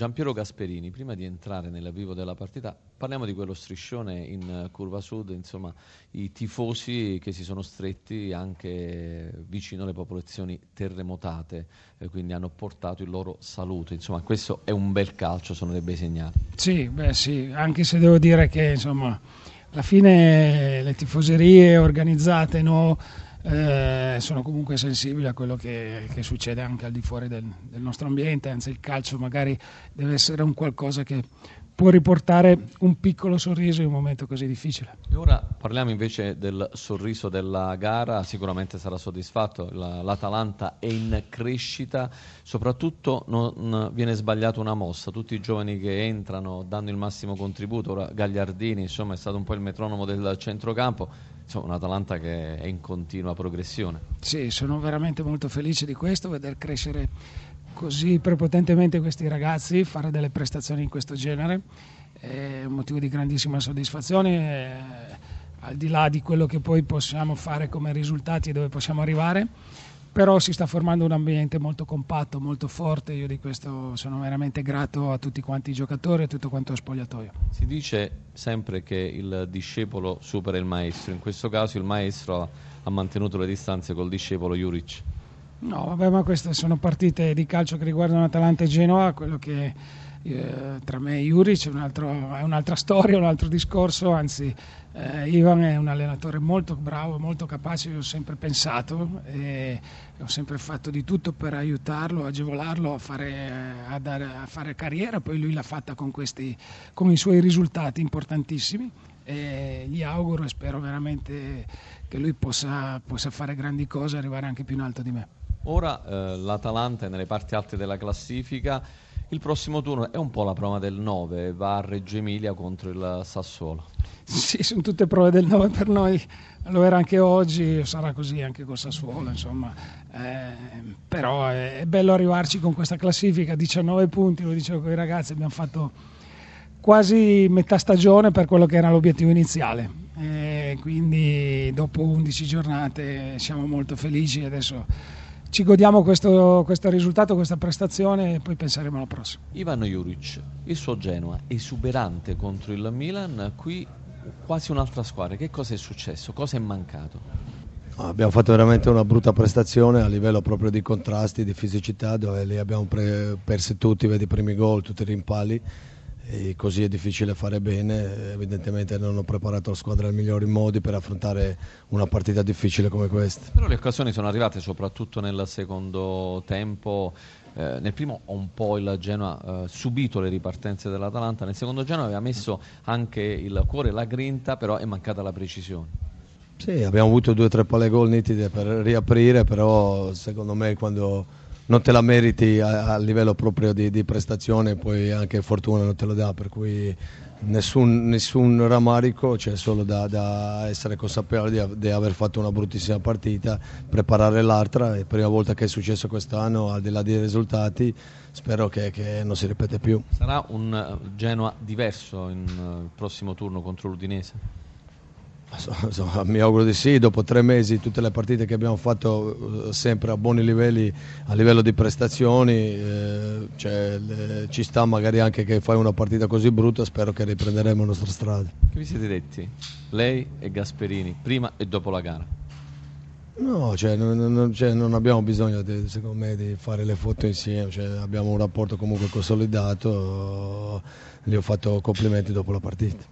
Giampiero Gasperini, prima di entrare nel vivo della partita, parliamo di quello striscione in curva sud, insomma i tifosi che si sono stretti anche vicino alle popolazioni terremotate, eh, quindi hanno portato il loro saluto, insomma questo è un bel calcio, sono dei bei segnali. Sì, beh sì, anche se devo dire che insomma alla fine le tifoserie organizzate no, eh, sono comunque sensibili a quello che, che, succede anche al di fuori del, del nostro ambiente, anzi il calcio magari deve essere un qualcosa che può riportare un piccolo sorriso in un momento così difficile. E ora parliamo invece del sorriso della gara, sicuramente sarà soddisfatto, La, l'Atalanta è in crescita, soprattutto non viene sbagliata una mossa, tutti i giovani che entrano danno il massimo contributo, ora Gagliardini insomma, è stato un po' il metronomo del centrocampo, insomma un'Atalanta che è in continua progressione. Sì, sono veramente molto felice di questo, vedere crescere così prepotentemente questi ragazzi, fare delle prestazioni in questo genere è un motivo di grandissima soddisfazione, eh, al di là di quello che poi possiamo fare come risultati e dove possiamo arrivare, però si sta formando un ambiente molto compatto, molto forte, io di questo sono veramente grato a tutti quanti i giocatori e a tutto quanto lo spogliatoio. Si dice sempre che il discepolo supera il maestro, in questo caso il maestro ha mantenuto le distanze col discepolo Juric. No, vabbè, ma queste sono partite di calcio che riguardano Atalanta e Genoa, quello che eh, tra me e Juric è, un altro, è, un'altra storia, un altro discorso, anzi eh, Ivan è un allenatore molto bravo, molto capace, io ho sempre pensato e ho sempre fatto di tutto per aiutarlo, agevolarlo a fare, a dare, a fare carriera, poi lui l'ha fatta con, questi, con i suoi risultati importantissimi e gli auguro e spero veramente che lui possa, possa fare grandi cose e arrivare anche più in alto di me. Ora eh, l'Atalanta è nelle parti alte della classifica, il prossimo turno è un po' la prova del 9, va a Reggio Emilia contro il Sassuolo. Sì, sono tutte prove del 9 per noi, lo era anche oggi, sarà così anche col Sassuolo, insomma. Eh, però è, è, bello arrivarci con questa classifica, 19 punti, lo dicevo con i ragazzi, abbiamo fatto quasi metà stagione per quello che era l'obiettivo iniziale. Eh, quindi dopo 11 giornate siamo molto felici adesso ci godiamo questo, questo, risultato, questa prestazione e poi penseremo alla prossima. Ivano Juric, il suo Genoa, esuberante contro il Milan, qui quasi un'altra squadra. Che cosa è successo? Cosa è mancato? Abbiamo fatto veramente una brutta prestazione a livello proprio di contrasti, di fisicità, dove li abbiamo pre- persi tutti, vedi i primi gol, tutti i rimpalli e così è difficile fare bene, evidentemente non ho preparato la squadra nei migliori modi per affrontare una partita difficile come questa. Però le occasioni sono arrivate soprattutto nel secondo tempo, eh, nel primo un po' il Genoa ha eh, subito le ripartenze dell'Atalanta, nel secondo Genoa aveva messo anche il cuore e la grinta, però è mancata la precisione. Sì, abbiamo avuto due o tre palle gol nitide per riaprire, però secondo me quando non te la meriti a, a livello proprio di, di, prestazione, poi anche fortuna non te lo dà, per cui nessun, nessun rammarico, c'è solo da, da, essere consapevoli di, di, aver fatto una bruttissima partita, preparare l'altra, è la prima volta che è successo quest'anno, al di là dei risultati, spero che, che non si ripete più. Sarà un Genoa diverso in uh, prossimo turno contro l'Udinese? Insomma, mi auguro di sì, dopo tre mesi tutte le partite che abbiamo fatto eh, sempre a buoni livelli a livello di prestazioni, eh, cioè, le, ci sta magari anche che fai una partita così brutta, spero che riprenderemo la nostra strada. Che vi siete detti? Lei e Gasperini, prima e dopo la gara? No, cioè, non, non, cioè, non, abbiamo bisogno di, secondo me di fare le foto insieme, cioè, abbiamo un rapporto comunque consolidato, gli ho fatto complimenti dopo la partita.